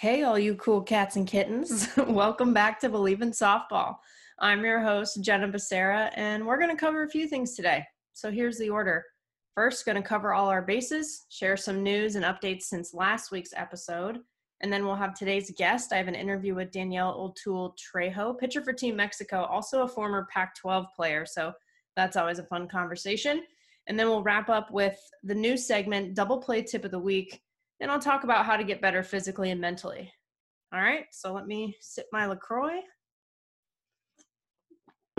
Hey, all you cool cats and kittens. Welcome back to Believe in Softball. I'm your host, Jenna Becerra, and we're going to cover a few things today. So here's the order. First, going to cover all our bases, share some news and updates since last week's episode, and then we'll have today's guest. I have an interview with Danielle O'Toole Trejo, pitcher for Team Mexico, also a former Pac 12 player. So that's always a fun conversation. And then we'll wrap up with the new segment, Double Play Tip of the Week and I'll talk about how to get better physically and mentally. All right, so let me sip my LaCroix.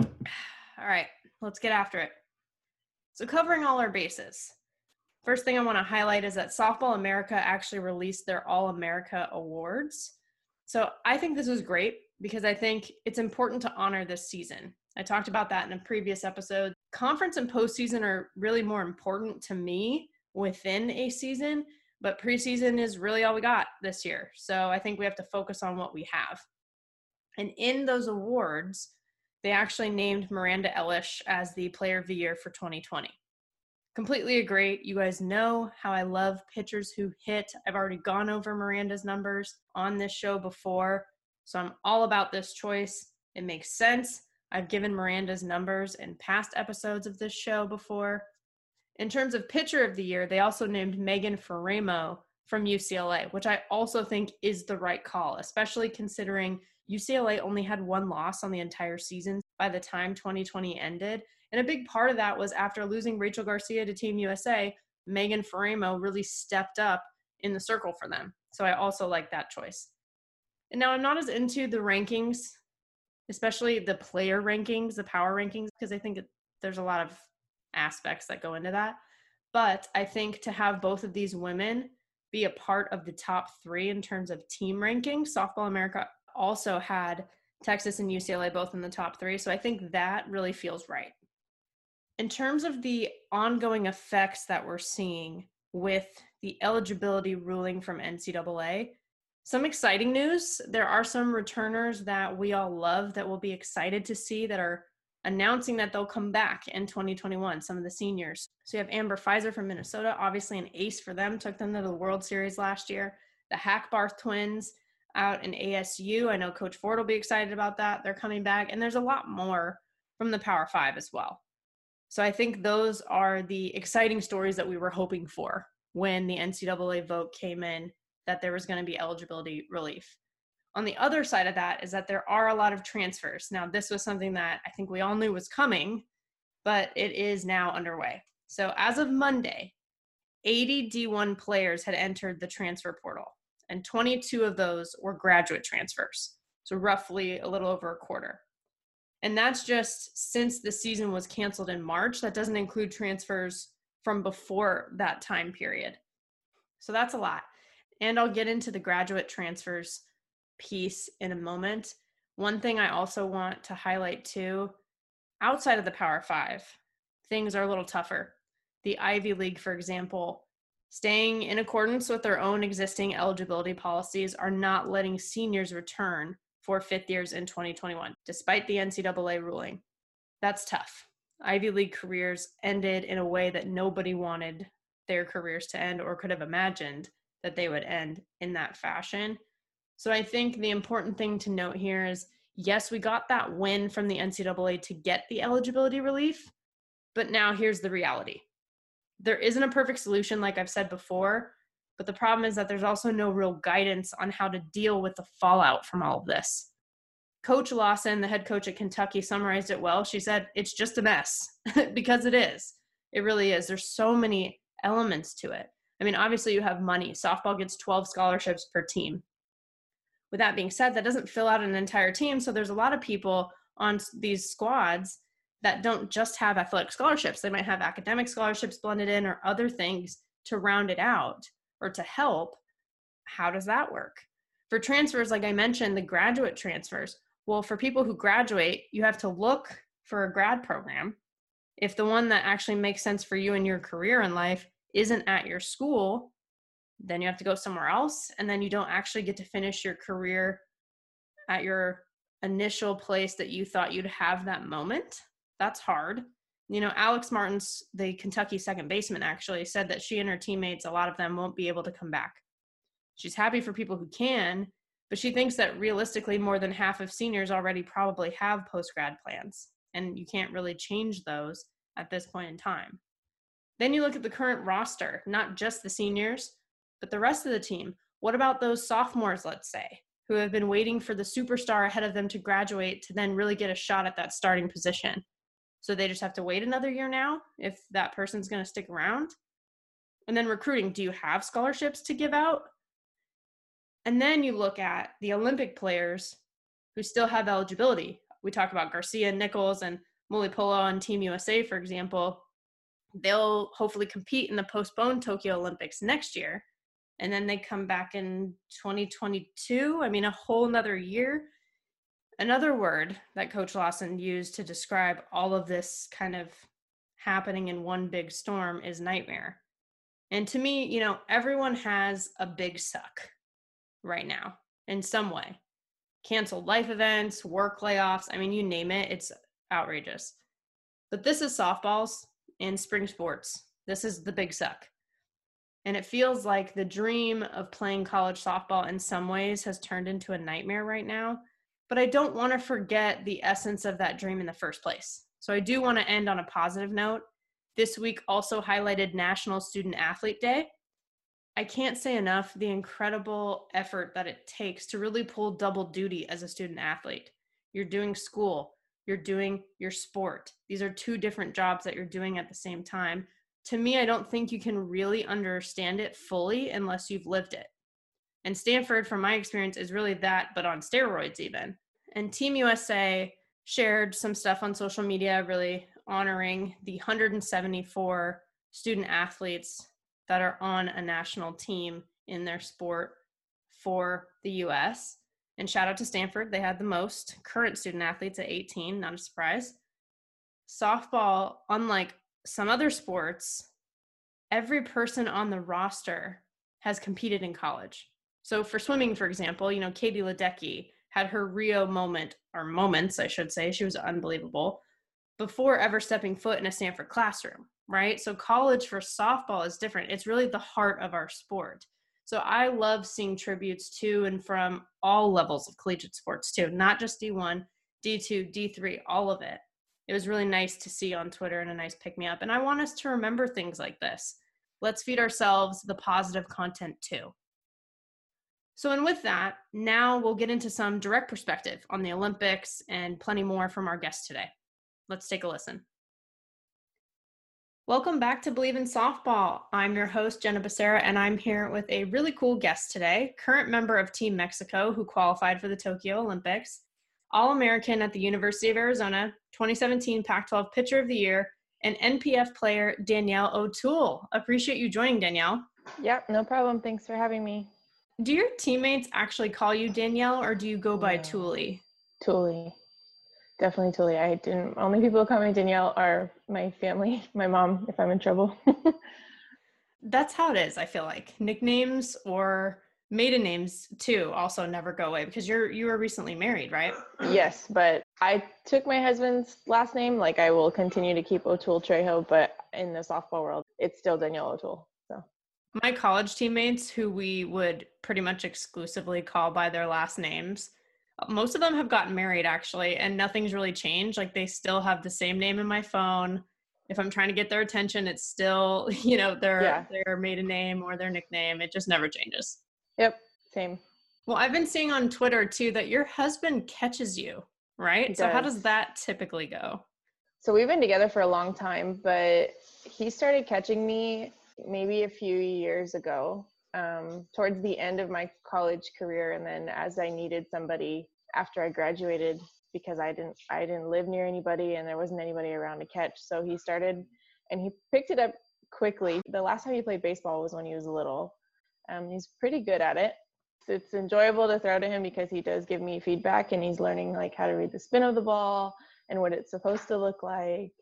All right, let's get after it. So, covering all our bases. First thing I want to highlight is that Softball America actually released their All America Awards. So, I think this was great because I think it's important to honor this season. I talked about that in a previous episode. Conference and postseason are really more important to me within a season but preseason is really all we got this year. So I think we have to focus on what we have. And in those awards, they actually named Miranda Elish as the player of the year for 2020. Completely agree. You guys know how I love pitchers who hit. I've already gone over Miranda's numbers on this show before. So I'm all about this choice. It makes sense. I've given Miranda's numbers in past episodes of this show before. In terms of pitcher of the year, they also named Megan Faraimo from UCLA, which I also think is the right call, especially considering UCLA only had one loss on the entire season by the time 2020 ended. And a big part of that was after losing Rachel Garcia to Team USA, Megan Faraimo really stepped up in the circle for them. So I also like that choice. And now I'm not as into the rankings, especially the player rankings, the power rankings, because I think there's a lot of aspects that go into that. But I think to have both of these women be a part of the top three in terms of team ranking, Softball America also had Texas and UCLA both in the top three. So I think that really feels right. In terms of the ongoing effects that we're seeing with the eligibility ruling from NCAA, some exciting news. There are some returners that we all love that we'll be excited to see that are announcing that they'll come back in 2021, some of the seniors. So you have Amber Fiser from Minnesota, obviously an ace for them, took them to the World Series last year. The Hackbarth twins out in ASU. I know Coach Ford will be excited about that. They're coming back. And there's a lot more from the Power Five as well. So I think those are the exciting stories that we were hoping for when the NCAA vote came in that there was going to be eligibility relief. On the other side of that is that there are a lot of transfers. Now, this was something that I think we all knew was coming, but it is now underway. So, as of Monday, 80 D1 players had entered the transfer portal, and 22 of those were graduate transfers. So, roughly a little over a quarter. And that's just since the season was canceled in March. That doesn't include transfers from before that time period. So, that's a lot. And I'll get into the graduate transfers piece in a moment. One thing I also want to highlight too outside of the Power Five, things are a little tougher. The Ivy League, for example, staying in accordance with their own existing eligibility policies, are not letting seniors return for fifth years in 2021, despite the NCAA ruling. That's tough. Ivy League careers ended in a way that nobody wanted their careers to end or could have imagined that they would end in that fashion. So I think the important thing to note here is yes, we got that win from the NCAA to get the eligibility relief, but now here's the reality. There isn't a perfect solution, like I've said before, but the problem is that there's also no real guidance on how to deal with the fallout from all of this. Coach Lawson, the head coach at Kentucky, summarized it well. She said, It's just a mess because it is. It really is. There's so many elements to it. I mean, obviously, you have money. Softball gets 12 scholarships per team with that being said, that doesn't fill out an entire team. So there's a lot of people on these squads that don't just have athletic scholarships. They might have academic scholarships blended in or other things to round it out or to help. How does that work? For transfers, like I mentioned, the graduate transfers. Well, for people who graduate, you have to look for a grad program. If the one that actually makes sense for you and your career in life isn't at your school, then you have to go somewhere else. And then you don't actually get to finish your career at your initial place that you thought you'd have that moment. That's hard. You know, Alex Martens, the Kentucky second baseman, actually said that she and her teammates, a lot of them won't be able to come back. She's happy for people who can, but she thinks that realistically, more than half of seniors already probably have post grad plans, and you can't really change those at this point in time. Then you look at the current roster, not just the seniors, but the rest of the team. What about those sophomores, let's say, who have been waiting for the superstar ahead of them to graduate to then really get a shot at that starting position? So they just have to wait another year now if that person's going to stick around. And then recruiting do you have scholarships to give out? And then you look at the Olympic players who still have eligibility. We talk about Garcia, Nickles, and Mulipola on Team USA, for example. They'll hopefully compete in the postponed Tokyo Olympics next year. And then they come back in 2022. I mean, a whole nother year. Another word that Coach Lawson used to describe all of this kind of happening in one big storm is nightmare. And to me, you know, everyone has a big suck right now in some way. Canceled life events, work layoffs. I mean, you name it, it's outrageous. But this is softballs and spring sports. This is the big suck. And it feels like the dream of playing college softball in some ways has turned into a nightmare right now. But I don't want to forget the essence of that dream in the first place. So I do want to end on a positive note. This week also highlighted National Student Athlete Day. I can't say enough the incredible effort that it takes to really pull double duty as a student athlete. You're doing school, you're doing your sport. These are two different jobs that you're doing at the same time. To me, I don't think you can really understand it fully unless you've lived it. And Stanford, from my experience, is really that, but on steroids, even. And Team USA shared some stuff on social media, really honoring the 174 student athletes that are on a national team in their sport for the US. And shout out to Stanford, they had the most current student athletes at 18, not a surprise. Softball, unlike some other sports, every person on the roster has competed in college. So for swimming, for example, you know, Katie Ledecky had her Rio moment, or moments, I should say. She was unbelievable before ever stepping foot in a Stanford classroom right? So college for softball is different. It's really the heart of our sport. So I love seeing tributes to and from all levels of collegiate sports too, not just D1, D2, D3, all of it. It was really nice to see on Twitter and a nice pick me up. And I want us to remember things like this. Let's feed ourselves the positive content too. So, and with that, now we'll get into some direct perspective on the Olympics and plenty more from our guest today. Let's take a listen. Welcome back to Believe in Softball. I'm your host, Jenna Becerra, and I'm here with a really cool guest today, current member of Team Mexico who qualified for the Tokyo Olympics, All American at the University of Arizona, 2017 Pac 12 Pitcher of the Year, and NPF player Danielle O'Toole. Appreciate you joining, Danielle. Yep, no problem. Thanks for having me. Do your teammates actually call you Danielle or do you go by no. Tooley? Tooley definitely totally. I didn't. Only people who call me Danielle are my family, my mom. If I'm in trouble. That's how it is. I feel like nicknames or maiden names too also never go away because you're you were recently married, right? Yes, but I took my husband's last name. Like I will continue to keep O'Toole Trejo, but in the softball world, it's still Danielle O'Toole. So my college teammates who we would pretty much exclusively call by their last names most of them have gotten married actually and nothing's really changed like they still have the same name in my phone if i'm trying to get their attention it's still you know their yeah. their maiden name or their nickname it just never changes yep same well i've been seeing on twitter too that your husband catches you right so how does that typically go so we've been together for a long time but he started catching me maybe a few years ago um, towards the end of my college career, and then as I needed somebody after I graduated because I didn't I didn't live near anybody and there wasn't anybody around to catch. So he started and he picked it up quickly. The last time he played baseball was when he was little. Um, he's pretty good at it. It's enjoyable to throw to him because he does give me feedback and he's learning like how to read the spin of the ball and what it's supposed to look like.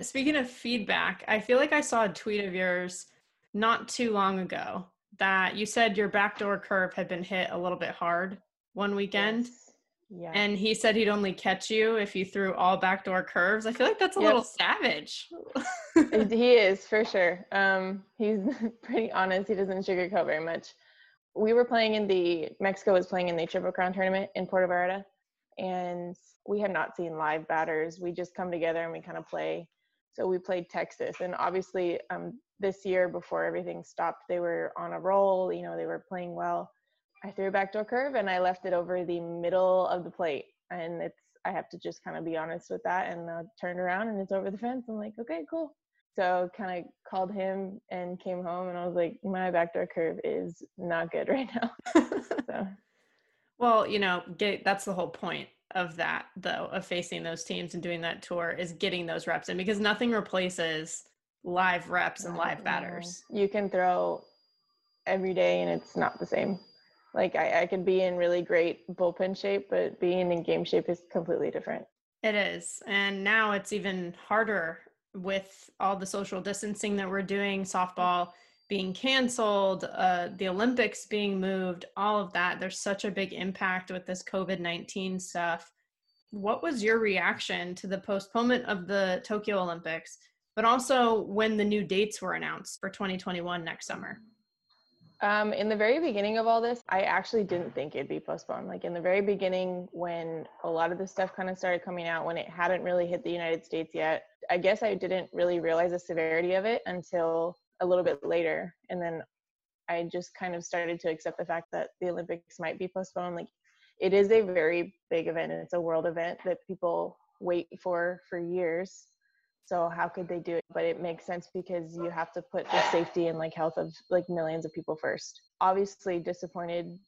Speaking of feedback, I feel like I saw a tweet of yours not too long ago that you said your backdoor curve had been hit a little bit hard one weekend. Yes. Yeah. And he said he'd only catch you if you threw all backdoor curves. I feel like that's a Yep. little savage. he is for sure. Um, he's pretty honest. He doesn't sugarcoat very much. We were playing in the Mexico was playing in the Triple Crown tournament in Puerto Vallarta, and we had not seen live batters. We just come together and we kind of play. So we played Texas, and obviously um, this year before everything stopped, they were on a roll. You know, they were playing well. I threw a backdoor curve and I left it over the middle of the plate, and it's I have to just kind of be honest with that. And uh, turned around and it's over the fence. I'm like, okay, cool. So kind of called him and came home and I was like, my backdoor curve is not good right now. So well, you know, get, that's the whole point of that, though, of facing those teams and doing that tour is getting those reps in because nothing replaces live reps and live batters. You can throw every day and it's not the same. Like I, I could be in really great bullpen shape, but being in game shape is completely different. It is. And now it's even harder with all the social distancing that we're doing, softball being canceled, uh, the Olympics being moved, all of that. There's such a big impact with this COVID 19 stuff. What was your reaction to the postponement of the Tokyo Olympics, but also when the new dates were announced for 2021 next summer? Um, in the very beginning of all this, I actually didn't think it'd be postponed. Like in the very beginning, when a lot of the stuff kind of started coming out, when it hadn't really hit the United States yet, I guess I didn't really realize the severity of it until a little bit later. And then I just kind of started to accept the fact that the Olympics might be postponed. Like it is a very big event and it's a world event that people wait for for years so how could they do it? But it makes sense because you have to put the safety and like health of like millions of people first. Obviously disappointed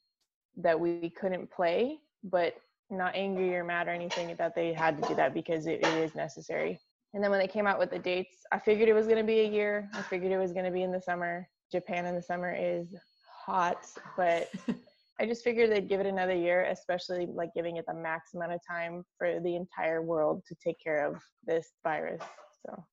that we couldn't play but not angry or mad or anything that they had to do that because it, it is necessary. And then when they came out with the dates i figured it was going to be a year. I figured it was going to be in the summer. Japan in the summer is hot but I just figured they'd give it another year, especially like giving it the max amount of time for the entire world to take care of this virus. So,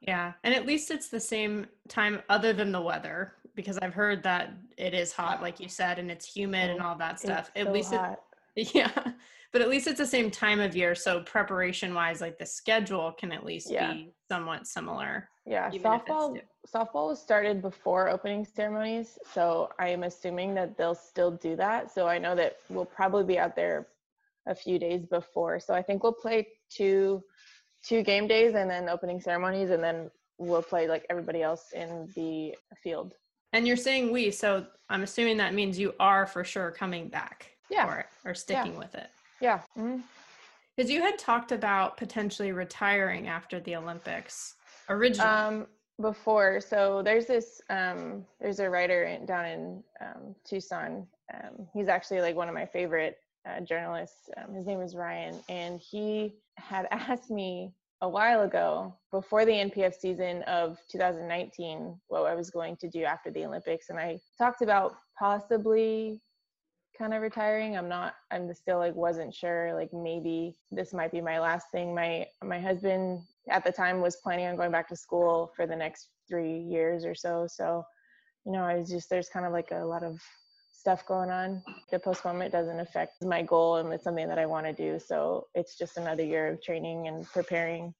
Yeah. And at least it's the same time other than the weather because I've heard that it is hot, like you said, and it's humid and all that stuff. it's At so least it. Yeah. But at least it's the same time of year. So preparation wise, like the schedule can at least Yeah. be somewhat similar. yeah, even if it's softball softball was started before opening ceremonies, so I am assuming that they'll still do that. So I know that we'll probably be out there a few days before. So I think we'll play two two game days and then opening ceremonies, and then we'll play like everybody else in the field. And you're saying we, so I'm assuming that means you are for sure coming back Yeah. for it or sticking with it. Yeah. mhm. Because you had talked about potentially retiring after the Olympics originally. Um, before, so there's this, um, there's a writer in, down in um, Tucson. Um, he's actually like one of my favorite uh, journalists. Um, his name is Ryan, and he had asked me a while ago, before the NPF season of 2019, what I was going to do after the Olympics, and I talked about possibly kind of retiring i'm not i'm still like wasn't sure like maybe this might be my last thing my my husband at the time was planning on going back to school for the next three years or so so you know i was just there's kind of like a lot of stuff going on the postponement doesn't affect my goal and it's something that i want to do so it's just another year of training and preparing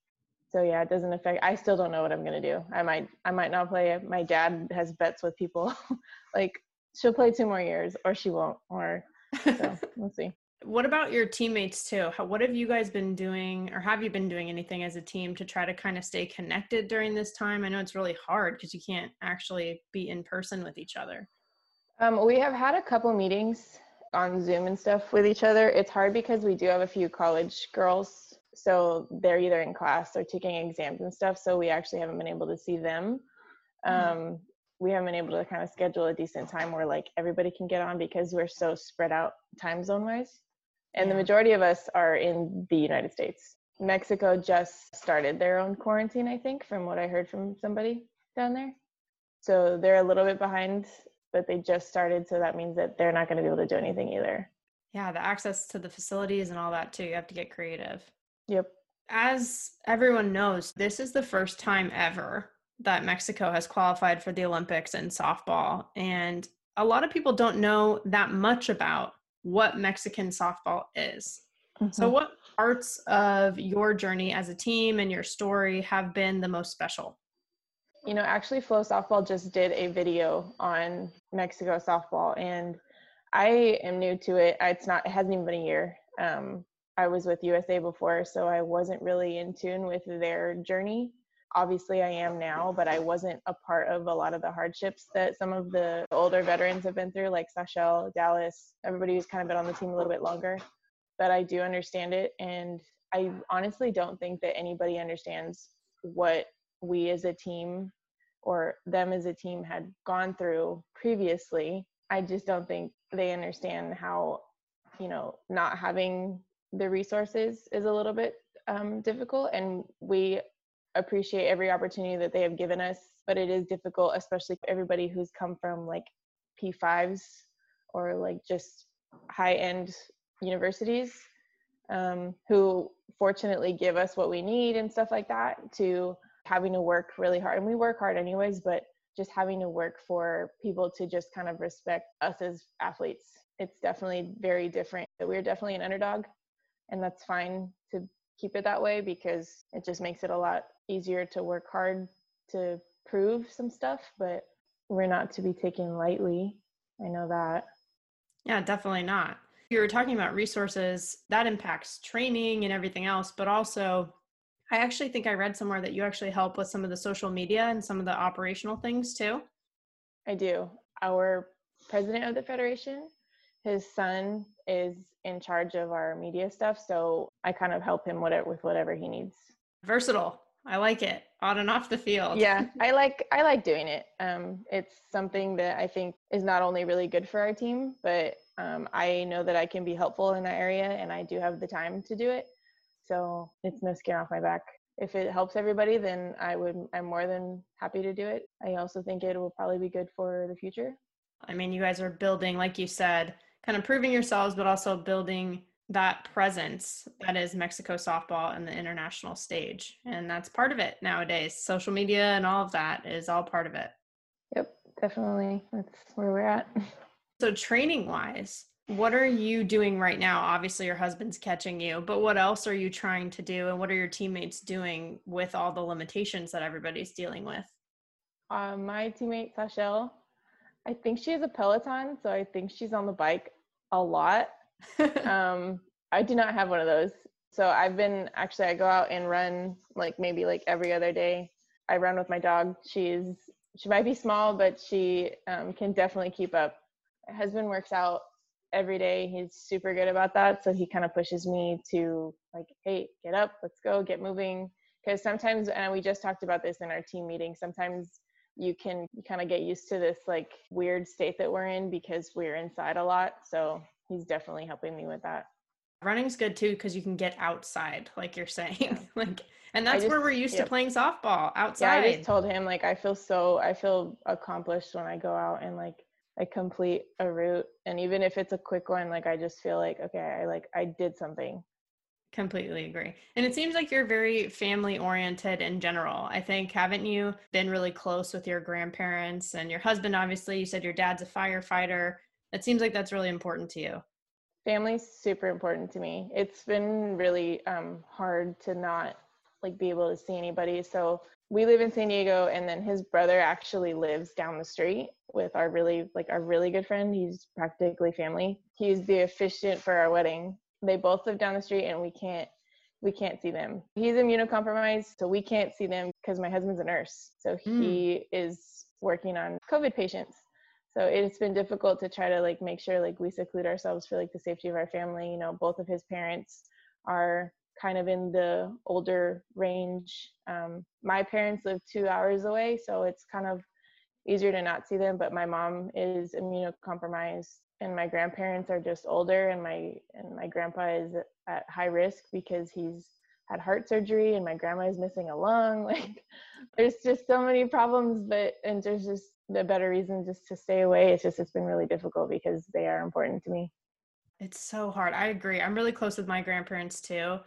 so yeah it doesn't affect i still don't know what i'm going to do i might i might not play my dad has bets with people like she'll play two more years or she won't or so we'll see what about your teammates too? How, what have you guys been doing, or have you been doing anything as a team to try to kind of stay connected during this time? I know it's really hard because you can't actually be in person with each other. Um, we have had a couple meetings on zoom and stuff with each other. It's hard because we do have a few college girls so they're either in class or taking exams and stuff so we actually haven't been able to see them. Um, we haven't been able to kind of schedule a decent time where like everybody can get on because we're so spread out time zone wise and the majority of us are in the united states. Mexico just started their own quarantine i think from what i heard from somebody down there. So they're a little bit behind but they just started, so that means that they're not going to be able to do anything either. Yeah, the access to the facilities and all that too. You have to get creative. Yep. As everyone knows, this is the first time ever that Mexico has qualified for the Olympics in softball. And a lot of people don't know that much about what Mexican softball is. Mm-hmm. So, what parts of your journey as a team and your story have been the most special? You know, actually, Flow Softball just did a video on Mexico softball, and I am new to it. It's not, it hasn't even been a year. Um, I was with USA before, so I wasn't really in tune with their journey. Obviously, I am now, but I wasn't a part of a lot of the hardships that some of the older veterans have been through, like Sashel, Dallas, everybody who's kind of been on the team a little bit longer. But I do understand it, and I honestly don't think that anybody understands what we as a team or them as a team had gone through previously. I just don't think they understand how, you know, not having the resources is a little bit um, difficult. And we appreciate every opportunity that they have given us, but it is difficult, especially for everybody who's come from like P5s or like just high end universities um, who fortunately give us what we need and stuff like that to having to work really hard and we work hard anyways but just having to work for people to just kind of respect us as athletes it's definitely very different. We're definitely an underdog and that's fine to keep it that way because it just makes it a lot easier to work hard to prove some stuff but we're not to be taken lightly. I know that. Yeah definitely not. You were talking about resources that impacts training and everything else but also I actually think I read somewhere that you actually help with some of the social media and some of the operational things too. I do. Our president of the federation, his son is in charge of our media stuff, so I kind of help him with whatever he needs. Versatile. I like it. On and off the field. Yeah, I like I like doing it. Um, it's something that I think is not only really good for our team, but um, I know that I can be helpful in that area, and I do have the time to do it. So it's no skin off my back. If it helps everybody, then I would I'm more than happy to do it. I also think it will probably be good for the future. I mean, you guys are building, like you said, kind of proving yourselves, but also building that presence that is Mexico softball and the international stage. And that's part of it nowadays. Social media and all of that is all part of it. Yep, definitely. That's where we're at. So, training wise, what are you doing right now? Obviously, your husband's catching you, but what else are you trying to do? And what are your teammates doing with all the limitations that everybody's dealing with? Uh, my teammate, Sashel, I think she has a Peloton, so I think she's on the bike a lot. um, I do not have one of those. So I've been actually, I go out and run like maybe like every other day. I run with my dog. She's, she might be small, but she um, can definitely keep up. My husband works out every day. He's super good about that. So he kind of pushes me to like, hey, get up, let's go, get moving. Because sometimes, and we just talked about this in our team meeting, sometimes you can kind of get used to this like weird state that we're in because we're inside a lot. So he's definitely helping me with that. Running's good too because you can get outside, like you're saying. Yeah. like and that's just, where we're used yep. to playing softball outside. Yeah, I just told him like I feel so I feel accomplished when I go out and like I complete a route and even if it's a quick one like I just feel like okay I like I did something. Completely agree. And it seems like you're very family oriented in general. I think haven't you been really close with your grandparents and your husband obviously? You said your dad's a firefighter. It seems like that's really important to you. Family's super important to me. It's been really um, hard to not like be able to see anybody. So we live in San Diego and then his brother actually lives down the street with our really like our really good friend. He's practically family. He's the officiant for our wedding. They both live down the street and we can't we can't see them. He's immunocompromised, so we can't see them because my husband's a nurse. So he mm. is working on COVID patients. So it's been difficult to try to like make sure like we seclude ourselves for like the safety of our family. You know, both of his parents are kind of in the older range. Um, my parents live two hours away, so it's kind of easier to not see them. But my mom is immunocompromised, and my grandparents are just older, and my and my grandpa is at high risk because he's had heart surgery and my grandma is missing a lung. Like there's just so many problems, but and there's just the better reason just to stay away. It's just it's been really difficult because they are important to me. It's so hard. I agree. I'm really close with my grandparents too.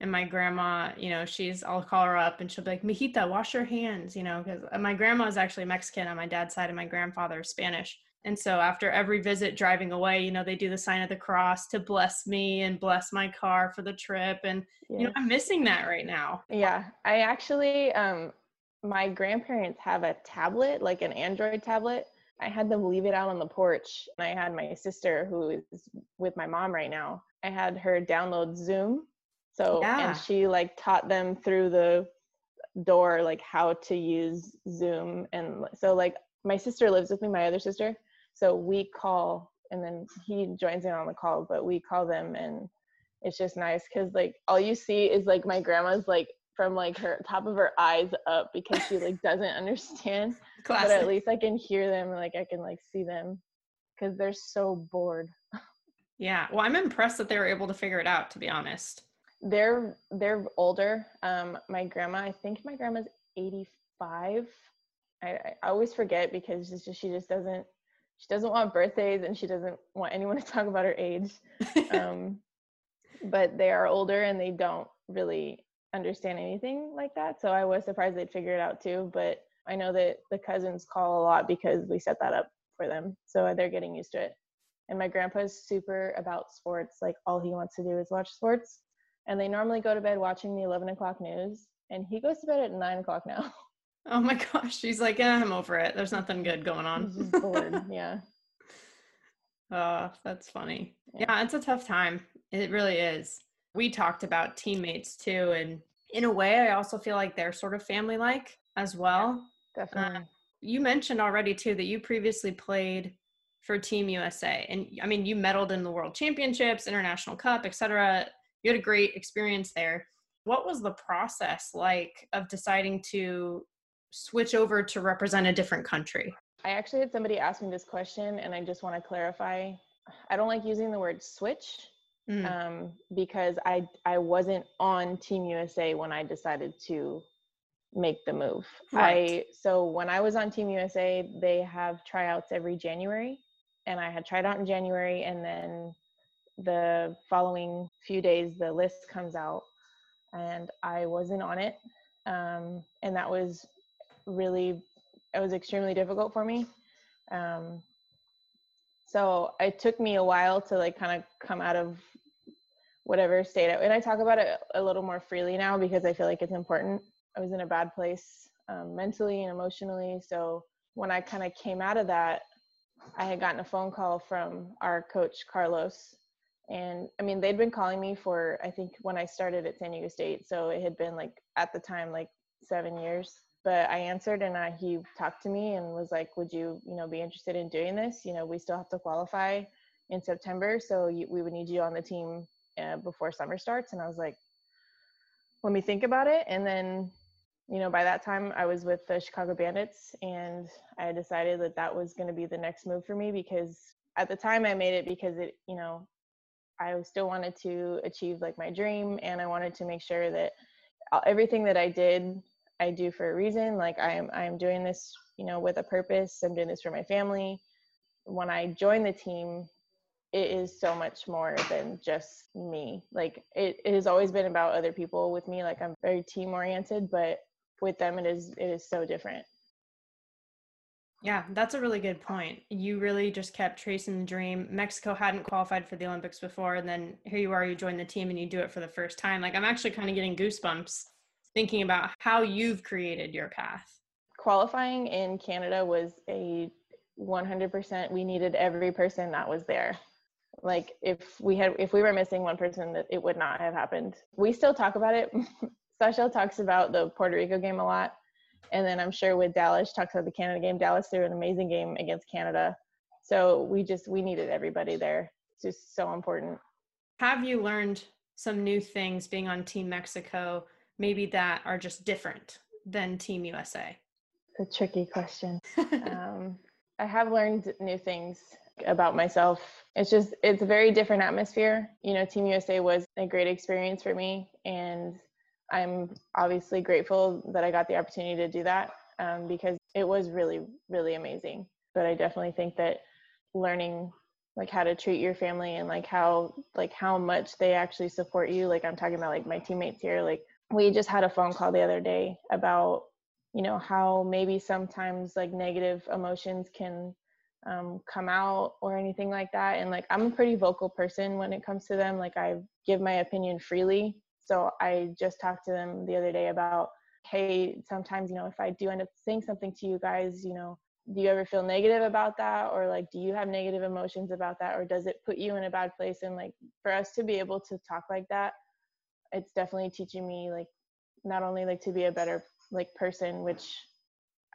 And my grandma, you know, she's, I'll call her up and she'll be like, Mijita, wash your hands, you know, because uh, my grandma is actually Mexican on my dad's side and my grandfather is Spanish. And so after every visit driving away, you know, they do the sign of the cross to bless me and bless my car for the trip. And, yeah. you know, I'm missing that right now. Yeah. I actually, um, my grandparents have a tablet, like an Android tablet. I had them leave it out on the porch. And I had my sister, who is with my mom right now, I had her download Zoom. So, yeah. and she like taught them through the door, like how to use Zoom. And so, like, my sister lives with me, my other sister. So we call and then he joins in on the call, but we call them and it's just nice because like all you see is like my grandma's like from like her top of her eyes up because she like doesn't understand. Classic. But at least I can hear them, like I can like see them because they're so bored. Yeah, well, I'm impressed that they were able to figure it out. To be honest, they're they're older. Um, my grandma, I think my grandma's 85. I, I always forget because just, she just doesn't she doesn't want birthdays and she doesn't want anyone to talk about her age. um, but they are older and they don't really understand anything like that. So I was surprised they'd figure it out too. But I know that the cousins call a lot because we set that up for them. So they're getting used to it. And my grandpa's super about sports. Like all he wants to do is watch sports. And they normally go to bed watching the 11 o'clock news. And he goes to bed at nine o'clock now. Oh my gosh. She's like, eh, I'm over it. There's nothing good going on. He's bored. yeah. Oh, that's funny. Yeah. yeah, it's a tough time. It really is we talked about teammates too and in a way i also feel like they're sort of family like as well definitely uh, you mentioned already too that you previously played for team usa and i mean you medaled in the world championships international cup etc you had a great experience there what was the process like of deciding to switch over to represent a different country i actually had somebody ask me this question and i just want to clarify i don't like using the word switch mm. um, because I I wasn't on Team USA when I decided to make the move. Right. I so when I was on Team USA, they have tryouts every January, and I had tried out in January, and then the following few days the list comes out, and I wasn't on it, um, and that was really it was extremely difficult for me. Um, so it took me a while to like kind of come out of whatever state I, and i talk about it a little more freely now because i feel like it's important. I was in a bad place um, mentally and emotionally. So when i kind of came out of that i had gotten a phone call from our coach carlos and i mean they'd been calling me for i think when i started at san diego state so it had been like at the time like seven years. But i answered and I, he talked to me and was like would you you know be interested in doing this? You know we still have to qualify in september so you, we would need you on the team uh, before summer starts. And i was like let me think about it. And then you know by that time i was with the chicago bandits and i decided that that was going to be the next move for me because at the time i made it because it you know i still wanted to achieve like my dream and i wanted to make sure that uh, everything that i did i do for a reason like i am i am doing this you know with a purpose i'm doing this for my family when i joined the team it is so much more than just me. Like it, it has always been about other people with me. Like I'm very team oriented, but with them it is it is so different. Yeah, that's a really good point. You really just kept tracing the dream. Mexico hadn't qualified for the Olympics before, and then here you are, you join the team and you do it for the first time. Like, I'm actually kind of getting goosebumps thinking about how you've created your path. Qualifying in Canada was a 100%, we needed every person that was there like if we had if we were missing one person that it would not have happened we still talk about it Sashel talks about the Puerto Rico game a lot and then I'm sure with Dallas talks about the Canada game. Dallas threw an amazing game against Canada. So we just we needed everybody there. It's just so important. Have you learned some new things being on team Mexico maybe that are just different than team USA it's a? Tricky question. Um, I have learned new things about myself. It's just it's a very different atmosphere. You know, Team USA was a great experience for me and I'm obviously grateful that I got the opportunity to do that um, because it was really, really amazing. But I definitely think that learning like how to treat your family and like how like how much they actually support you like i'm talking about like my teammates here like we just had a phone call the other day about you know how maybe sometimes like negative emotions can um, come out or anything like that. And like i'm a pretty vocal person when it comes to them. Like i give my opinion freely so i just talked to them the other day about hey sometimes you know if i do end up saying something to you guys you know do you ever feel negative about that? Or like do you have negative emotions about that? Or does it put you in a bad place? And like for us to be able to talk like that it's definitely teaching me like not only like to be a better like person which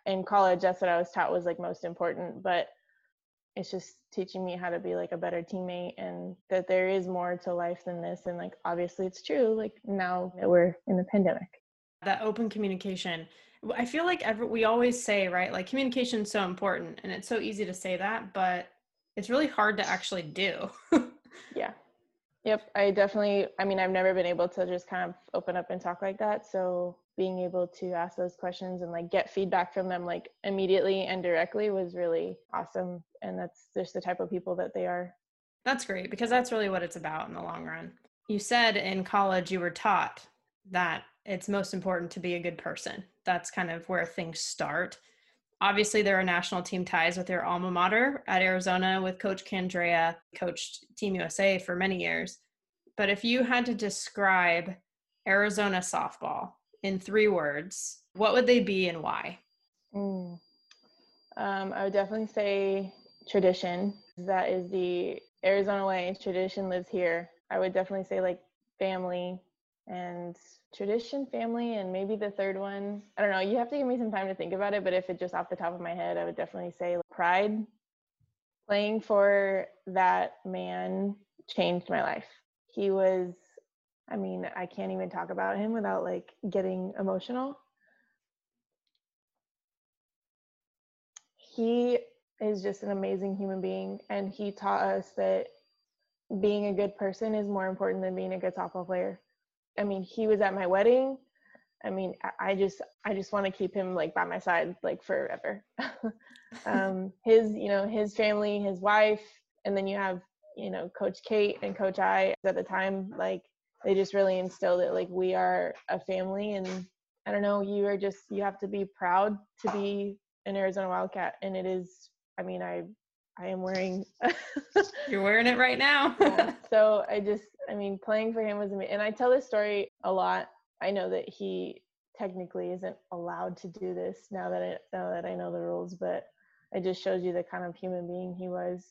in college that's what i was taught was like most important but it's just teaching me how to be like a better teammate and that there is more to life than this and like obviously it's true like now that we're in the pandemic that open communication I feel like every, we always say, right, like communication is so important and it's so easy to say that, but it's really hard to actually do. yeah. Yep. I definitely, I mean, I've never been able to just kind of open up and talk like that. So being able to ask those questions and like get feedback from them like immediately and directly was really awesome. And that's just the type of people that they are. That's great because that's really what it's about in the long run. You said in college you were taught that it's most important to be a good person. That's kind of where things start. Obviously, there are national team ties with your alma mater at Arizona with Coach Candrea, coached Team USA for many years. But if you had to describe Arizona softball in three words, what would they be and why? Mm. Um, I would definitely say tradition. That is the Arizona way. Tradition lives here. I would definitely say like family and tradition, family, and maybe the third one. I don't know. You have to give me some time to think about it, but if it just off the top of my head, I would definitely say pride. Playing for that man changed my life. He was, I mean, I can't even talk about him without like getting emotional. He is just an amazing human being, and he taught us that being a good person is more important than being a good softball player I mean, he was at my wedding. I mean, I just I just want to keep him like by my side like forever. um, his you know his family, his wife, and then you have you know Coach Kate and Coach I at the time like they just really instilled it like we are a family and I don't know you are just you have to be proud to be an Arizona Wildcat and it is I mean I I am wearing. You're wearing it right now. yeah. So I just, I mean, playing for him was amazing. And I tell this story a lot. I know that he technically isn't allowed to do this now that I now that I know the rules, but it just shows you the kind of human being he was.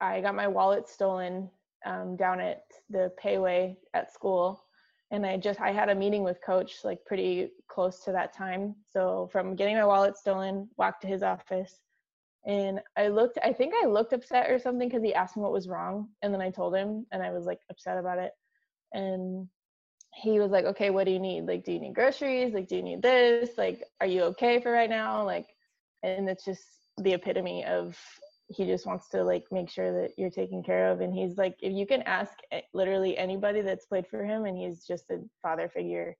I got my wallet stolen um, down at the payway at school, and I just I had a meeting with coach like pretty close to that time. So from getting my wallet stolen, walked to his office, and I looked, I think I looked upset or something because he asked me what was wrong. And then I told him and I was like upset about it. And he was like, okay, what do you need? Like, do you need groceries? Like, do you need this? Like, are you okay for right now? Like, and it's just the epitome of he just wants to like make sure that you're taken care of. And he's like, if you can ask literally anybody that's played for him, and he's just a father figure,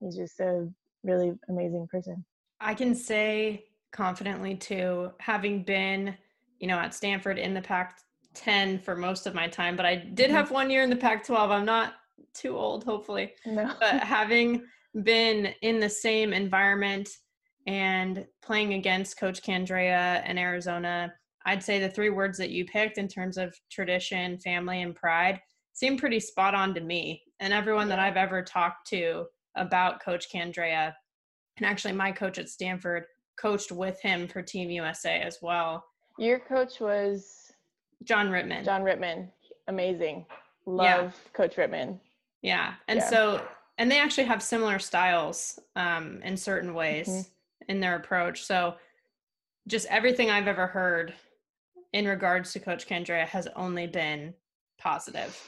he's just a really amazing person. I can say confidently too, having been, you know, at Stanford in the Pac 10 for most of my time, but I did mm-hmm. have one year in the Pac 12. I'm not too old, hopefully. No. but having been in the same environment and playing against Coach Candrea in Arizona, I'd say the three words that you picked in terms of tradition, family, and pride seem pretty spot on to me. And everyone that I've ever talked to about Coach Candrea, and actually my coach at Stanford, coached with him for Team USA as well. Your coach was John Rittman. John Rittman, amazing. Love yeah. Coach Rittman. Yeah, and yeah. so and they actually have similar styles um, in certain ways mm-hmm. in their approach. So just everything I've ever heard in regards to Coach Candrea has only been positive.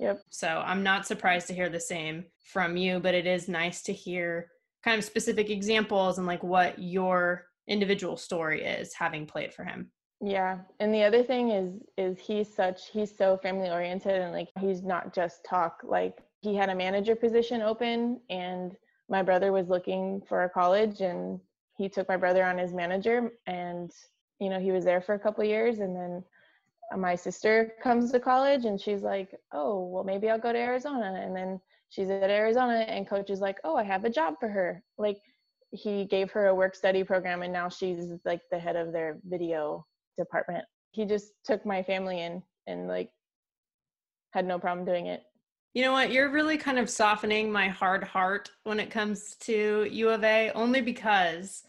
Yep. So I'm not surprised to hear the same from you, but it is nice to hear kind of specific examples and like what your individual story is having played for him yeah and the other thing is is he's such he's so family oriented and like he's not just talk like he had a manager position open and my brother was looking for a college and he took my brother on as manager and you know he was there for a couple years and then my sister comes to college and she's like oh well maybe i'll go to arizona. And then she's at arizona and coach is like oh i have a job for her. Like he gave her a work study program and now she's like the head of their video department. He just took my family in and like had no problem doing it. You know what? You're really kind of softening my hard heart when it comes to U of A, only because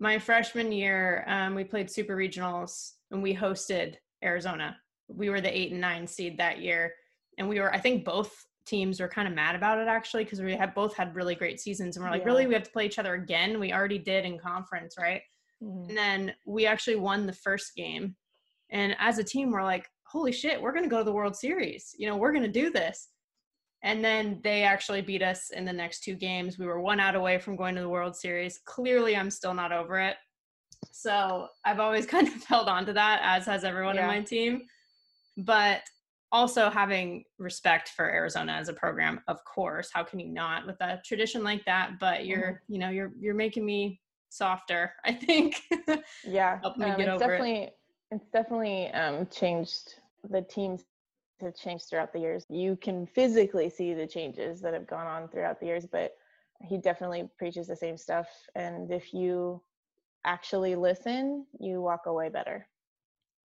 my freshman year, um, we played super regionals and we hosted Arizona. We were the eight and nine seed that year. And we were, I think both teams were kind of mad about it actually, because we had both had really great seasons. And we're like, yeah. really, we have to play each other again? We already did in conference, right? Mm-hmm. And then we actually won the first game. And as a team, we're like, holy shit, we're going to go to the World Series. You know, we're going to do this. And then they actually beat us in the next two games. We were one out away from going to the World Series. Clearly, I'm still not over it. So I've always kind of held on to that, as has everyone yeah. in my team. But also having respect for Arizona as a program, of course. How can you not with a tradition like that? But you're, mm-hmm. you know, you're you're making me softer. I think. Yeah, help me um, get over definitely, it. It's definitely um, changed the team's have changed throughout the years. You can physically see the changes that have gone on throughout the years, but he definitely preaches the same stuff. And if you actually listen, you walk away better.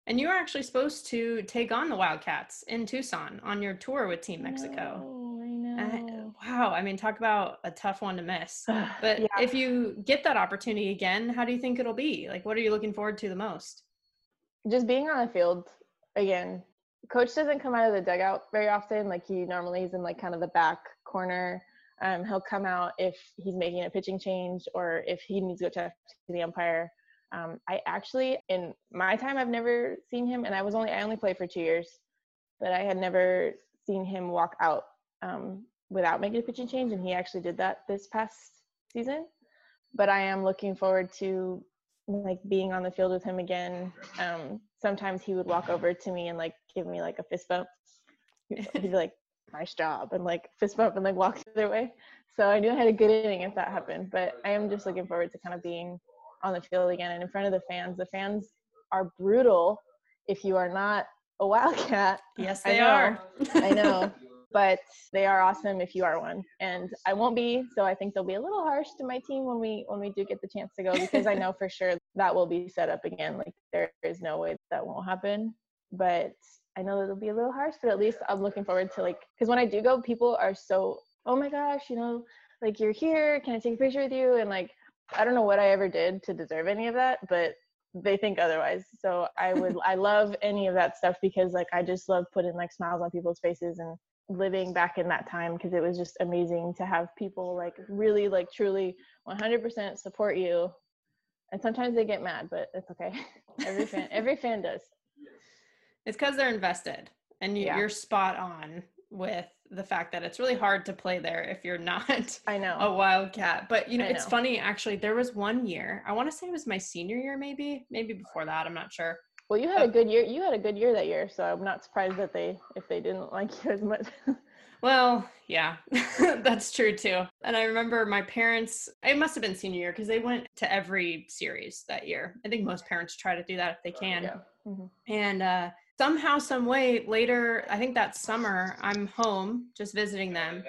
And you were actually supposed to take on the Wildcats in Tucson on your tour with Team Mexico. Oh, I know. Uh, wow. I mean, talk about a tough one to miss. But yeah. if you get that opportunity again, how do you think it'll be? Like, what are you looking forward to the most? Just being on the field again, coach doesn't come out of the dugout very often. Like he normally is in like kind of the back corner. Um, he'll come out if he's making a pitching change or if he needs to go talk to the umpire. Um, I actually, in my time, I've never seen him, and I was only I only played for two years, but I had never seen him walk out um, without making a pitching change, and he actually did that this past season. But I am looking forward to like being on the field with him again. Um, sometimes he would walk over to me and like give me like a fist bump. He'd be like, nice job, and like fist bump and like walk the other way. So I knew I had a good inning if that happened. But I am just looking forward to kind of being on the field again and in front of the fans. The fans are brutal if you are not a Wildcat. Yes, they I are. I know. but they are awesome if you are one and i won't be so i think they'll be a little harsh to my team when we when we do get the chance to go because i know for sure that will be set up again like there is no way that won't happen but i know it'll be a little harsh but at least i'm looking forward to like because when i do go people are so oh my gosh you know like you're here can i take a picture with you? And like i don't know what i ever did to deserve any of that but they think otherwise. So i would i love any of that stuff because like i just love putting like smiles on people's faces and living back in that time because it was just amazing to have people like really like truly 100% support you. And sometimes they get mad but it's okay. Every fan every fan does it's because they're invested and you, are spot on with the fact that it's really hard to play there if you're not I know a wildcat. But you know, it's funny actually. There was one year, I want to say it was my senior year, maybe, maybe before that. I'm not sure. Well, you had a good year. You had a good year that year, so I'm not surprised that they if they didn't like you as much. well, yeah, that's true too. And I remember my parents. It must have been senior year because they went to every series that year. I think most parents try to do that if they can. Yeah. Mm-hmm. And uh, somehow, some way, later, I think that summer, I'm home just visiting them,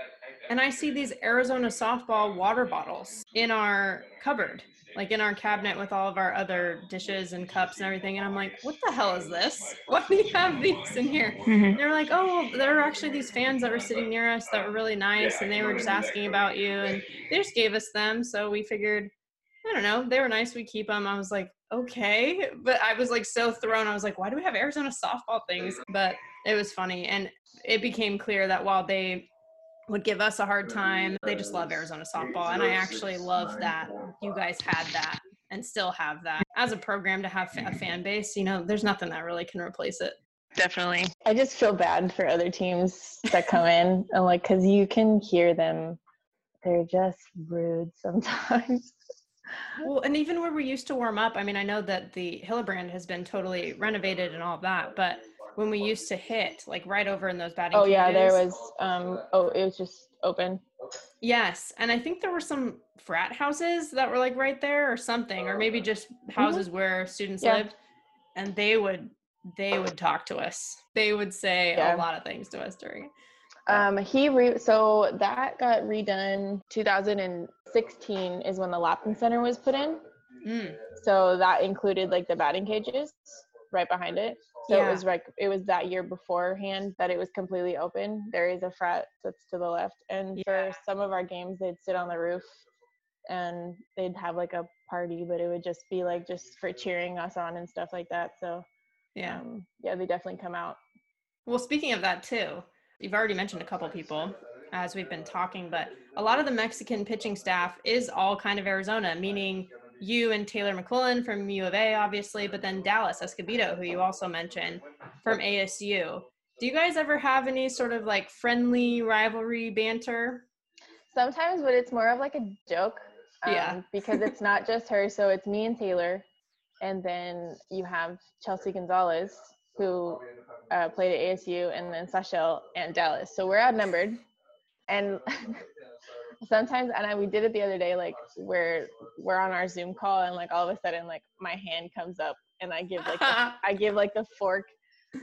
and I see these Arizona softball water bottles in our cupboard like in our cabinet with all of our other dishes and cups and everything. And I'm like, what the hell is this? Why do you have these in here? Mm-hmm. They're like, oh, there are actually these fans that were sitting near us that were really nice and they were just asking about you. And they just gave us them. So we figured, I don't know, they were nice. We keep them. I was like, okay. But I was like so thrown. I was like, why do we have Arizona softball things? But it was funny. And it became clear that while they would give us a hard time. They just love Arizona softball. And I actually love that you guys had that and still have that as a program to have a fan base. You know, there's nothing that really can replace it. Definitely. I just feel bad for other teams that come in and like, cause you can hear them. They're just rude sometimes. well, and even where we used to warm up, I mean, I know that the Hillenbrand has been totally renovated and all that, but when we used to hit, like right over in those batting Oh yeah, there was. Um. Oh, it was just open. Yes, and I think there were some frat houses that were like right there or something, or maybe just houses where students Mm-hmm. Yeah. lived, and they would they would talk to us. They would say Yeah. a lot of things to us during it. Um, he re so that got redone 2016 is when the Lapin Center was put in. Mm, So that included like the batting cages right behind it. So Yeah. it was like it was that year beforehand that it was completely open. There is a frat that's to the left, and Yeah. for some of our games, they'd sit on the roof and they'd have like a party, but it would just be like just for cheering us on and stuff like that. So yeah. um, yeah, they definitely come out. Well, speaking of that too, you've already mentioned a couple people as we've been talking, but a lot of the Mexican pitching staff is all kind of Arizona, meaning you and Taylor McQuillin from U of A, obviously, but then Dallas Escobedo, who you also mentioned from ASU. Do you guys ever have any sort of like friendly rivalry banter? Sometimes, but it's more of like a joke. Yeah. um, because it's not just her. So it's me and Taylor, and then you have Chelsea Gonzales, who uh, played at ASU, and then Sashel and Dallas. So we're outnumbered. And sometimes, and I, we did it the other day, like we're we're on our Zoom call, and like all of a sudden, like my hand comes up, and I give like the, I give like the fork,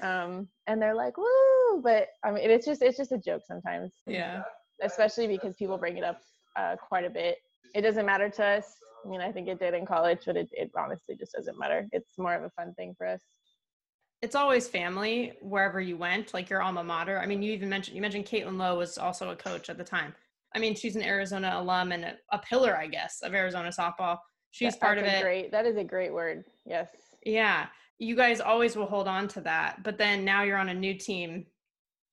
um, and they're like, "Woo!" But I mean, it's just it's just a joke sometimes yeah. especially because people bring it up uh, quite a bit. It doesn't matter to us. I mean, I think it did in college, but it, it honestly just doesn't matter. It's more of a fun thing for us. It's always family wherever you went, like your alma mater. I mean, you even mentioned you mentioned Caitlin Lowe was also a coach at the time. I mean, she's an Arizona alum and a, a pillar, I guess, of Arizona softball. She's That- part of it. Great. That is a great word. Yes. Yeah. You guys always will hold on to that. But then now you're on a new team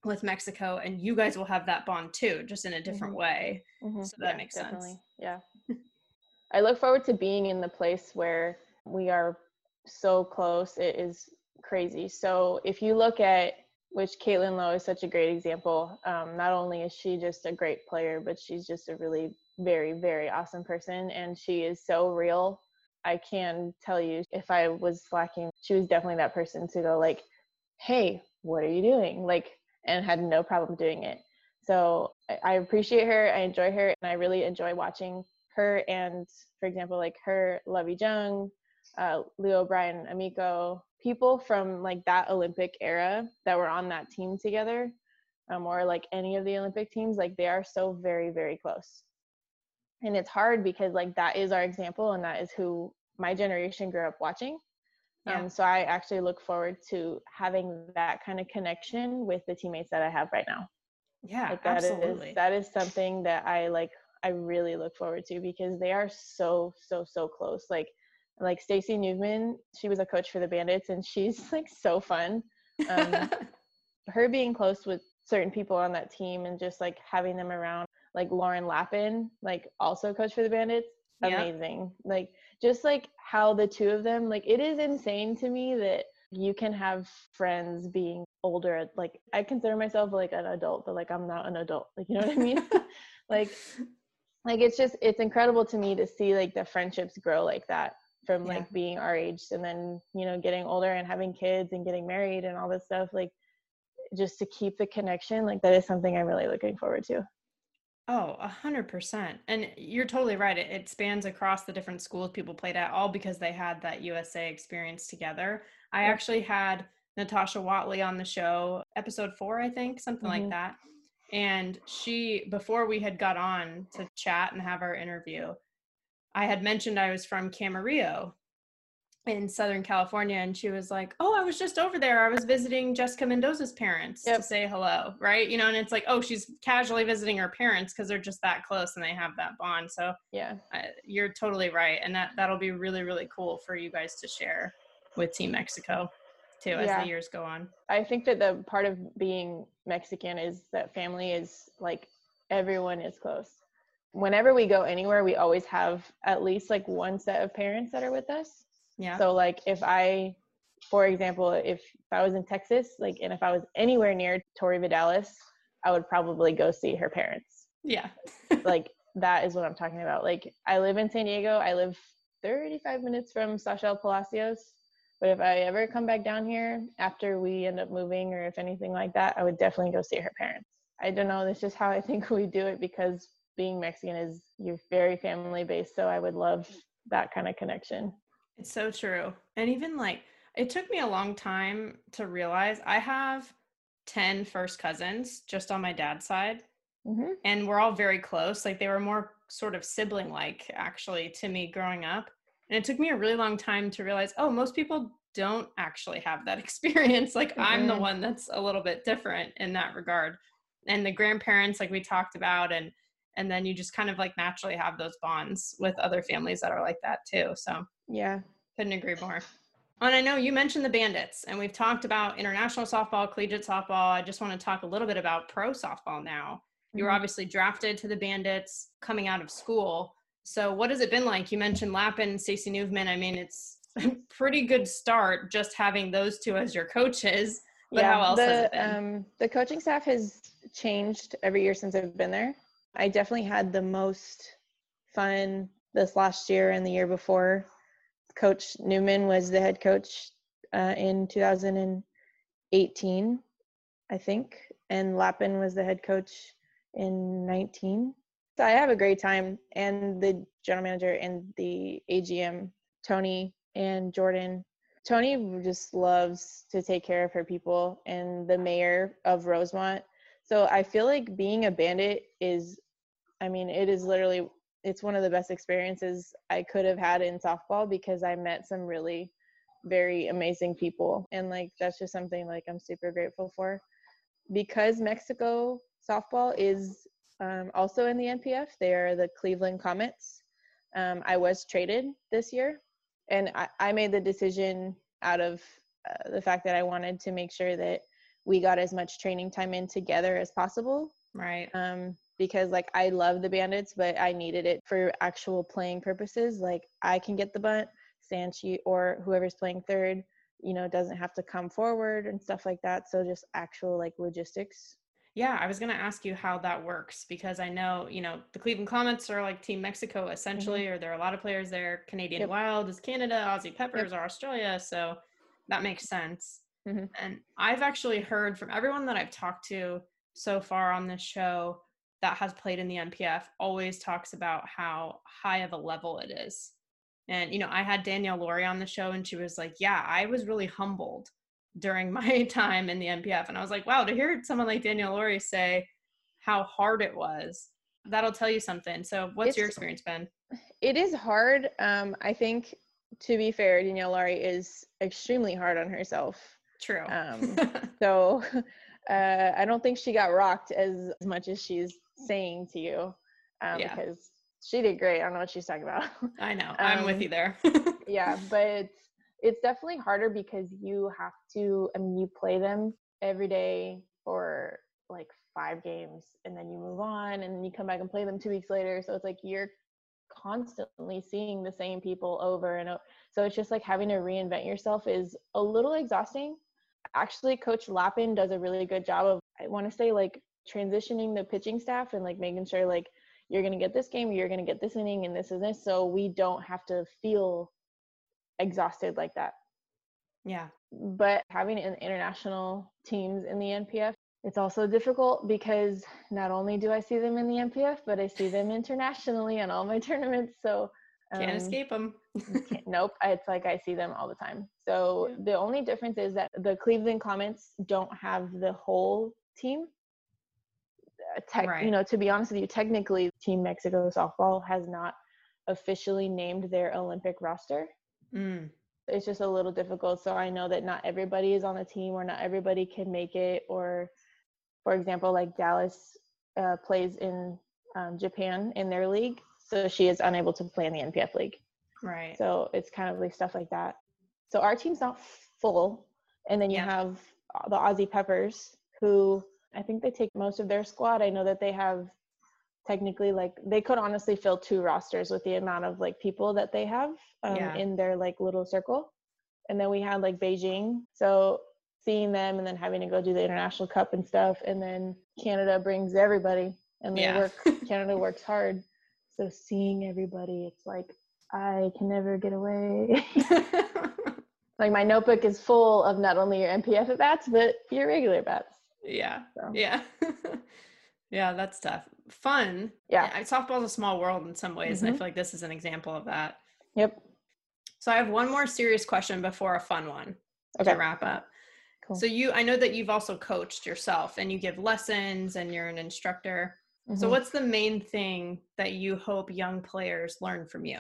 with Mexico and you guys will have that bond too, just in a different Mhm. way. Mhm. So that makes sense. Yeah. I look forward to being in the place where we are so close. It is crazy. So if you look at which Caitlin Lowe is such a great example. Um, not only is she just a great player, but she's just a really very, very awesome person. And she is so real. I can tell you if I was slacking, she was definitely that person to go like, hey, what are you doing? Like, and had no problem doing it. So I- appreciate her. I enjoy her, and I really enjoy watching her. And for example, like her, Lovey Jung, uh, Leah O'Brien, Amico, people from like that Olympic era that were on that team together, um, or like any of the Olympic teams, like they are so very, very close. And it's hard because like that is our example, and that is who my generation grew up watching. Yeah. Um, so I actually look forward to having that kind of connection with the teammates that I have right now. Yeah, Like that is absolutely. that is something that I like I really look forward to because they are so so so close. Like like Stacy Nuveman, she was a coach for the Bandits and she's like so fun. Um, her being close with certain people on that team and just like having them around, like Lauren Lappin, like also coach for the Bandits, Yeah. amazing. Like just like how the two of them, like it is insane to me that you can have friends being older. Like I consider myself like an adult, but like I'm not an adult. Like you know what I mean? like like it's just it's incredible to me to see like the friendships grow like that from Yeah. like being our age and then you know getting older and having kids and getting married and all this stuff like just to keep the connection like that is something i'm really looking forward to Oh, a hundred percent. And you're totally right. It, it spans across the different schools people played at, all because they had that USA experience together. I Yeah. actually had Natasha Watley on the show, episode four, I think, something like Mhm. that. And she, before we had got on to chat and have our interview, I had mentioned I was from Camarillo in Southern California. And she was like, Oh, I was just over there. I was visiting Jessica Mendoza's parents to say hello. Right. You know, and it's like, Oh, she's casually visiting her parents because they're just that close and they have that bond. So yeah uh, you're totally right. And that, that'll be really, really cool for you guys to share with Team Mexico too as Yeah. the years go on. i think that the part of being mexican is that family is like everyone is close whenever we go anywhere we always have at least like one set of parents that are with us Yeah. So like if I, for example, if, if I was in Texas, like, and if I was anywhere near Tori Vidales, I would probably go see her parents. yeah. Like that is what I'm talking about. Like I live in San Diego. I live 35 minutes from Sashel Palacios. But if I ever come back down here after we end up moving or if anything like that, I would definitely go see her parents. I don't know. That's just how I think we do it because being Mexican is you're very family based. So I would love that kind of connection. It's so true. And even like it took me a long time to realize I have 10 first cousins just on my dad's side. Mm-hmm. And we're all very close. Like they were more sort of sibling like actually to me growing up. And it took me a really long time to realize, oh, most people don't actually have that experience. Like mm-hmm. I'm the mm-hmm. one that's a little bit different in that regard. And the grandparents, like we talked about, and and then you just kind of like naturally have those bonds with other families that are like that too. So yeah, couldn't agree more. And I know you mentioned the Bandits, and we've talked about international softball, collegiate softball. I just want to talk a little bit about pro softball now. You were mm-hmm. obviously drafted to the Bandits coming out of school. So, what has it been like? You mentioned Lappin, Stacey Nuveman I mean, it's a pretty good start just having those two as your coaches. But yeah, how else the, has it been? Um, the coaching staff has changed every year since I've been there. I definitely had the most fun this last year and the year before Coach Nuveman was the head coach uh, in 2018, I think, and Lappin was the head coach in 19. So I have a great time, and the general manager and the AGM, Tony and Jordan. Tony just loves to take care of her people, and the mayor of Rosemont. So I feel like being a bandit is, I mean, it is literally it's one of the best experiences I could have had in softball because I met some really very amazing people and like that's just something like I'm super grateful for because Mexico softball is um, also in the NPF. They are the Cleveland Comets. Um, I was traded this year, and I, I made the decision out of uh, the fact that I wanted to make sure that we got as much training time in together as possible. Right. Um, because like I love the bandits, but I needed it for actual playing purposes. Like I can get the bunt, Sanchi or whoever's playing third, you know, doesn't have to come forward and stuff like that. So just actual like logistics. Yeah, I was going to ask you how that works because I know, you know, the Cleveland Comets are like Team Mexico essentially, mm-hmm. or there are a lot of players there. Canadian yep. Wild is Canada, Aussie Peppers yep. are Australia. So that makes sense. Mm-hmm. And I've actually heard from everyone that I've talked to so far on this show that has played in the NPF always talks about how high of a level it is. And, you know, I had Danielle Lawrie on the show and she was like, Yeah, I was really humbled during my time in the NPF. And I was like, Wow, to hear someone like Danielle Lawrie say how hard it was, that'll tell you something. So, what's it's, your experience been? It is hard. Um, I think, to be fair, Danielle Lawrie is extremely hard on herself. True. Um, so, uh, I don't think she got rocked as, as much as she's saying to you um, yeah. because she did great. I don't know what she's talking about. I know. I'm um, with you there. yeah, but it's, it's definitely harder because you have to, I mean, you play them every day for like five games and then you move on and then you come back and play them two weeks later. So it's like you're constantly seeing the same people over and over. So it's just like having to reinvent yourself is a little exhausting. Actually, Coach Lappin does a really good job of, I want to say, like transitioning the pitching staff and like making sure like you're going to get this game, you're going to get this inning, and this is this. So we don't have to feel exhausted like that. Yeah. But having an international teams in the NPF, it's also difficult because not only do I see them in the NPF, but I see them internationally on all my tournaments. So um, can't escape them. nope. It's like I see them all the time. So yeah. the only difference is that the Cleveland Comets don't have the whole team tech, right. you know, to be honest with you, technically, Team Mexico softball has not officially named their Olympic roster. Mm. It's just a little difficult. So I know that not everybody is on the team, or not everybody can make it. Or, for example, like Dallas uh, plays in um, Japan in their league, so she is unable to play in the NPF league. Right. So it's kind of like stuff like that. So our team's not full, and then you yeah. have the Aussie Peppers who I think they take most of their squad. I know that they have technically like they could honestly fill two rosters with the amount of like people that they have um, yeah. in their like little circle. And then we had like Beijing. So seeing them and then having to go do the international cup and stuff and then Canada brings everybody and they yeah. work Canada works hard. So seeing everybody it's like I can never get away. Like my notebook is full of not only your NPF at bats, but your regular bats. Yeah. So. Yeah. yeah, that's tough. Fun. Yeah. Softball's a small world in some ways. Mm-hmm. And I mm-hmm. feel like this is an example of that. Yep. So I have one more serious question before a fun one okay. to wrap up. Cool. So you I know that you've also coached yourself and you give lessons and you're an instructor. Mm-hmm. So what's the main thing that you hope young players learn from you?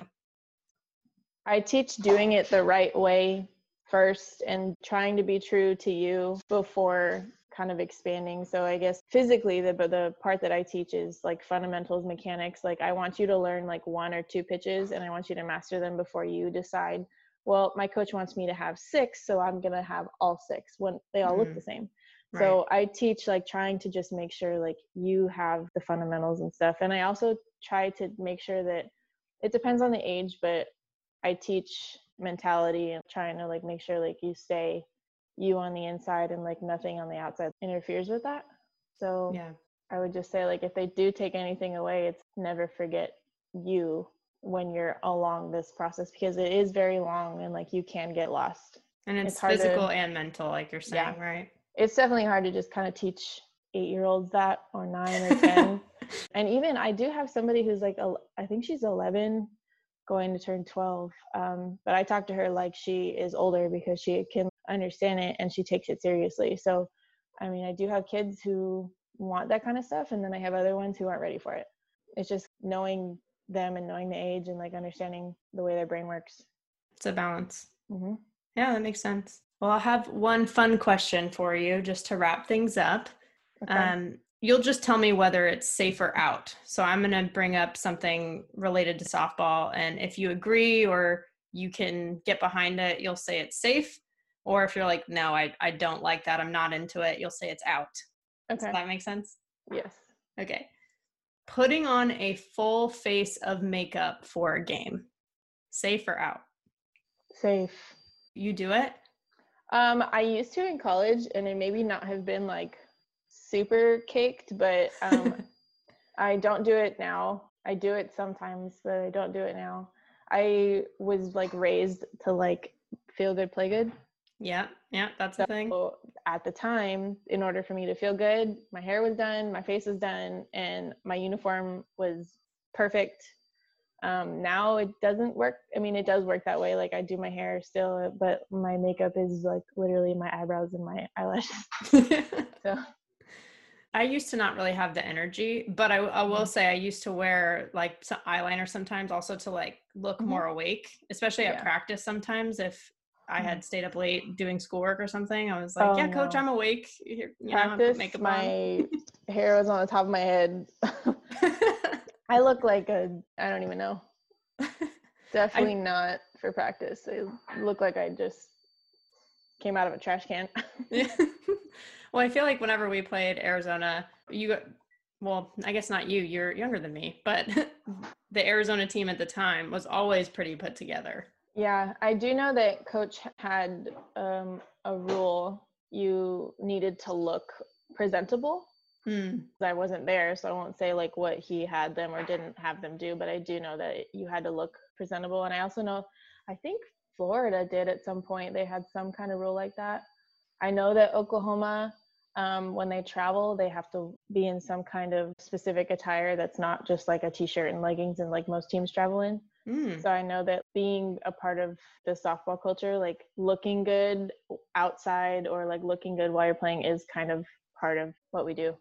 I teach doing it the right way first and trying to be true to you before kind of expanding. So I guess physically the the part that I teach is like fundamentals mechanics. Like I want you to learn like one or two pitches and I want you to master them before you decide, well, my coach wants me to have six, so I'm going to have all six when they all mm-hmm. look the same. Right. So I teach like trying to just make sure like you have the fundamentals and stuff. And I also try to make sure that it depends on the age, but I teach mentality and trying to like make sure like you stay you on the inside and like nothing on the outside interferes with that. So yeah. I would just say like if they do take anything away, it's never forget you when you're along this process because it is very long and like you can get lost. And it's, it's physical to, and mental, like you're saying, yeah. right? It's definitely hard to just kind of teach eight year olds that or nine or 10. and even I do have somebody who's like, I think she's 11 going to turn 12. Um, but I talk to her like she is older because she can understand it and she takes it seriously. So, I mean, I do have kids who want that kind of stuff, and then I have other ones who aren't ready for it. It's just knowing them and knowing the age and like understanding the way their brain works. It's a balance. Mm-hmm. Yeah, that makes sense. Well, I'll have one fun question for you just to wrap things up. Okay. Um, you'll just tell me whether it's safe or out. So I'm going to bring up something related to softball. And if you agree or you can get behind it, you'll say it's safe. Or if you're like, no, I, I don't like that, I'm not into it, you'll say it's out. Okay. Does that make sense? Yes. Okay. Putting on a full face of makeup for a game, safe or out? Safe. You do it? Um, I used to in college, and it maybe not have been like super caked, but um, I don't do it now. I do it sometimes, but I don't do it now. I was like raised to like feel good, play good. Yeah, yeah, that's so the thing. At the time, in order for me to feel good, my hair was done, my face was done, and my uniform was perfect. Um, now it doesn't work. I mean, it does work that way. Like I do my hair still, but my makeup is like literally my eyebrows and my eyelashes. so I used to not really have the energy, but I, I will mm-hmm. say I used to wear like some eyeliner sometimes also to like look mm-hmm. more awake, especially at practice sometimes if I had mm-hmm. stayed up late doing schoolwork or something. I was like, oh, yeah, coach, no. I'm awake. You practice, know, my hair was on the top of my head. I look like a, I don't even know. Definitely I, not for practice. I look like I just came out of a trash can. Well, I feel like whenever we played Arizona, you well, I guess not you, you're younger than me, but the Arizona team at the time was always pretty put together. Yeah, I do know that coach had um, a rule you needed to look presentable. Hmm. I wasn't there, so I won't say like what he had them or didn't have them do, but I do know that you had to look presentable. And I also know, I think Florida did at some point, they had some kind of rule like that. I know that Oklahoma um, when they travel, they have to be in some kind of specific attire that's not just like a t-shirt and leggings and like most teams travel in. Mm. So I know that being a part of the softball culture, like looking good outside or like looking good while you're playing is kind of part of what we do.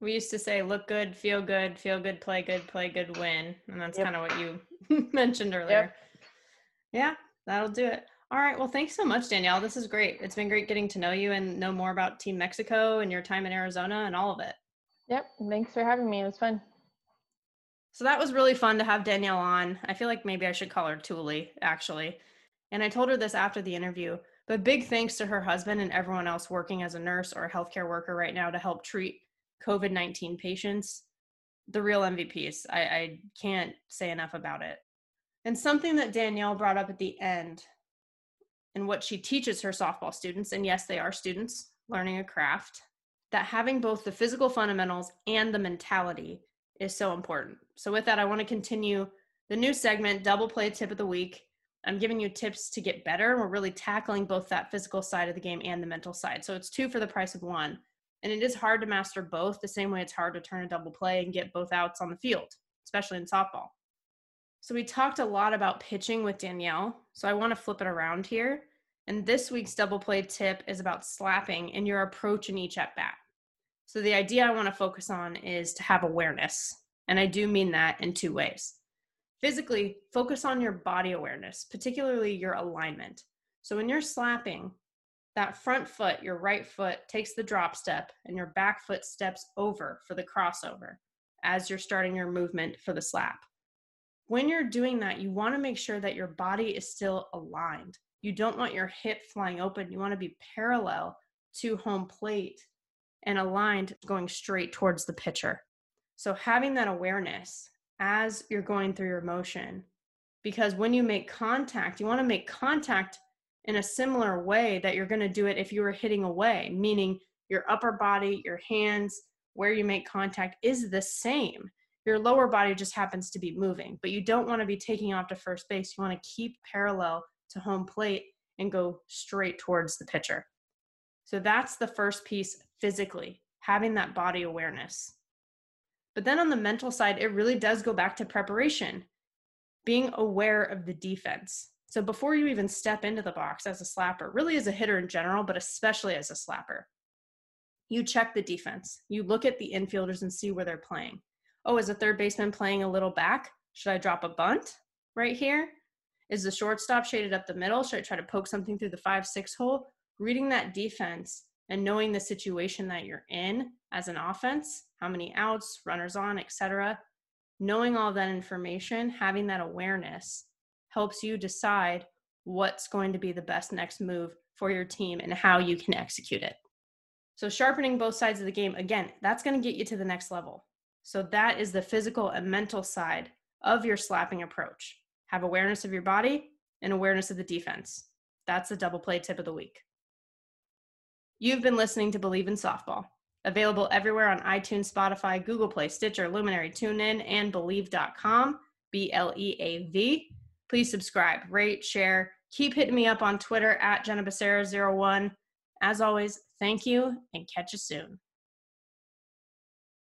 We used to say look good, feel good, feel good, play good, play good, win. And that's yep. kind of what you mentioned earlier. Yep. Yeah, that'll do it. All right. Well, thanks so much, Danielle. This is great. It's been great getting to know you and know more about Team Mexico and your time in Arizona and all of it. Yep. Thanks for having me. It was fun. So that was really fun to have Danielle on. I feel like maybe I should call her Thule, actually. And I told her this after the interview. But big thanks to her husband and everyone else working as a nurse or a healthcare worker right now to help treat COVID 19 patients. The real MVPs. I, I can't say enough about it. And something that Danielle brought up at the end and what she teaches her softball students, and yes, they are students learning a craft, that having both the physical fundamentals and the mentality is so important. So, with that, I want to continue the new segment, Double Play Tip of the Week. I'm giving you tips to get better. We're really tackling both that physical side of the game and the mental side. So it's two for the price of one. And it is hard to master both the same way it's hard to turn a double play and get both outs on the field, especially in softball. So we talked a lot about pitching with Danielle. So I want to flip it around here. And this week's double play tip is about slapping and your approach in each at bat. So the idea I want to focus on is to have awareness. And I do mean that in two ways. Physically, focus on your body awareness, particularly your alignment. So when you're slapping, that front foot, your right foot, takes the drop step and your back foot steps over for the crossover as you're starting your movement for the slap. When you're doing that, you want to make sure that your body is still aligned. You don't want your hip flying open. You want to be parallel to home plate and aligned going straight towards the pitcher. So having that awareness as you're going through your motion because when you make contact you want to make contact in a similar way that you're going to do it if you were hitting away meaning your upper body your hands where you make contact is the same your lower body just happens to be moving but you don't want to be taking off to first base you want to keep parallel to home plate and go straight towards the pitcher so that's the first piece physically having that body awareness but then on the mental side, it really does go back to preparation, being aware of the defense. So before you even step into the box as a slapper, really as a hitter in general, but especially as a slapper, you check the defense. You look at the infielders and see where they're playing. Oh, is a third baseman playing a little back? Should I drop a bunt right here? Is the shortstop shaded up the middle? Should I try to poke something through the five, six hole? Reading that defense and knowing the situation that you're in as an offense, how many outs, runners on, etc. Knowing all that information, having that awareness helps you decide what's going to be the best next move for your team and how you can execute it. So sharpening both sides of the game again, that's going to get you to the next level. So that is the physical and mental side of your slapping approach. Have awareness of your body and awareness of the defense. That's the double play tip of the week. You've been listening to Bleav in Softball. Available everywhere on iTunes, Spotify, Google Play, Stitcher, Luminary, TuneIn, and Bleav.com. B L E A V. Please subscribe, rate, share. Keep hitting me up on Twitter at Jenna Becerra01. As always, thank you and catch you soon.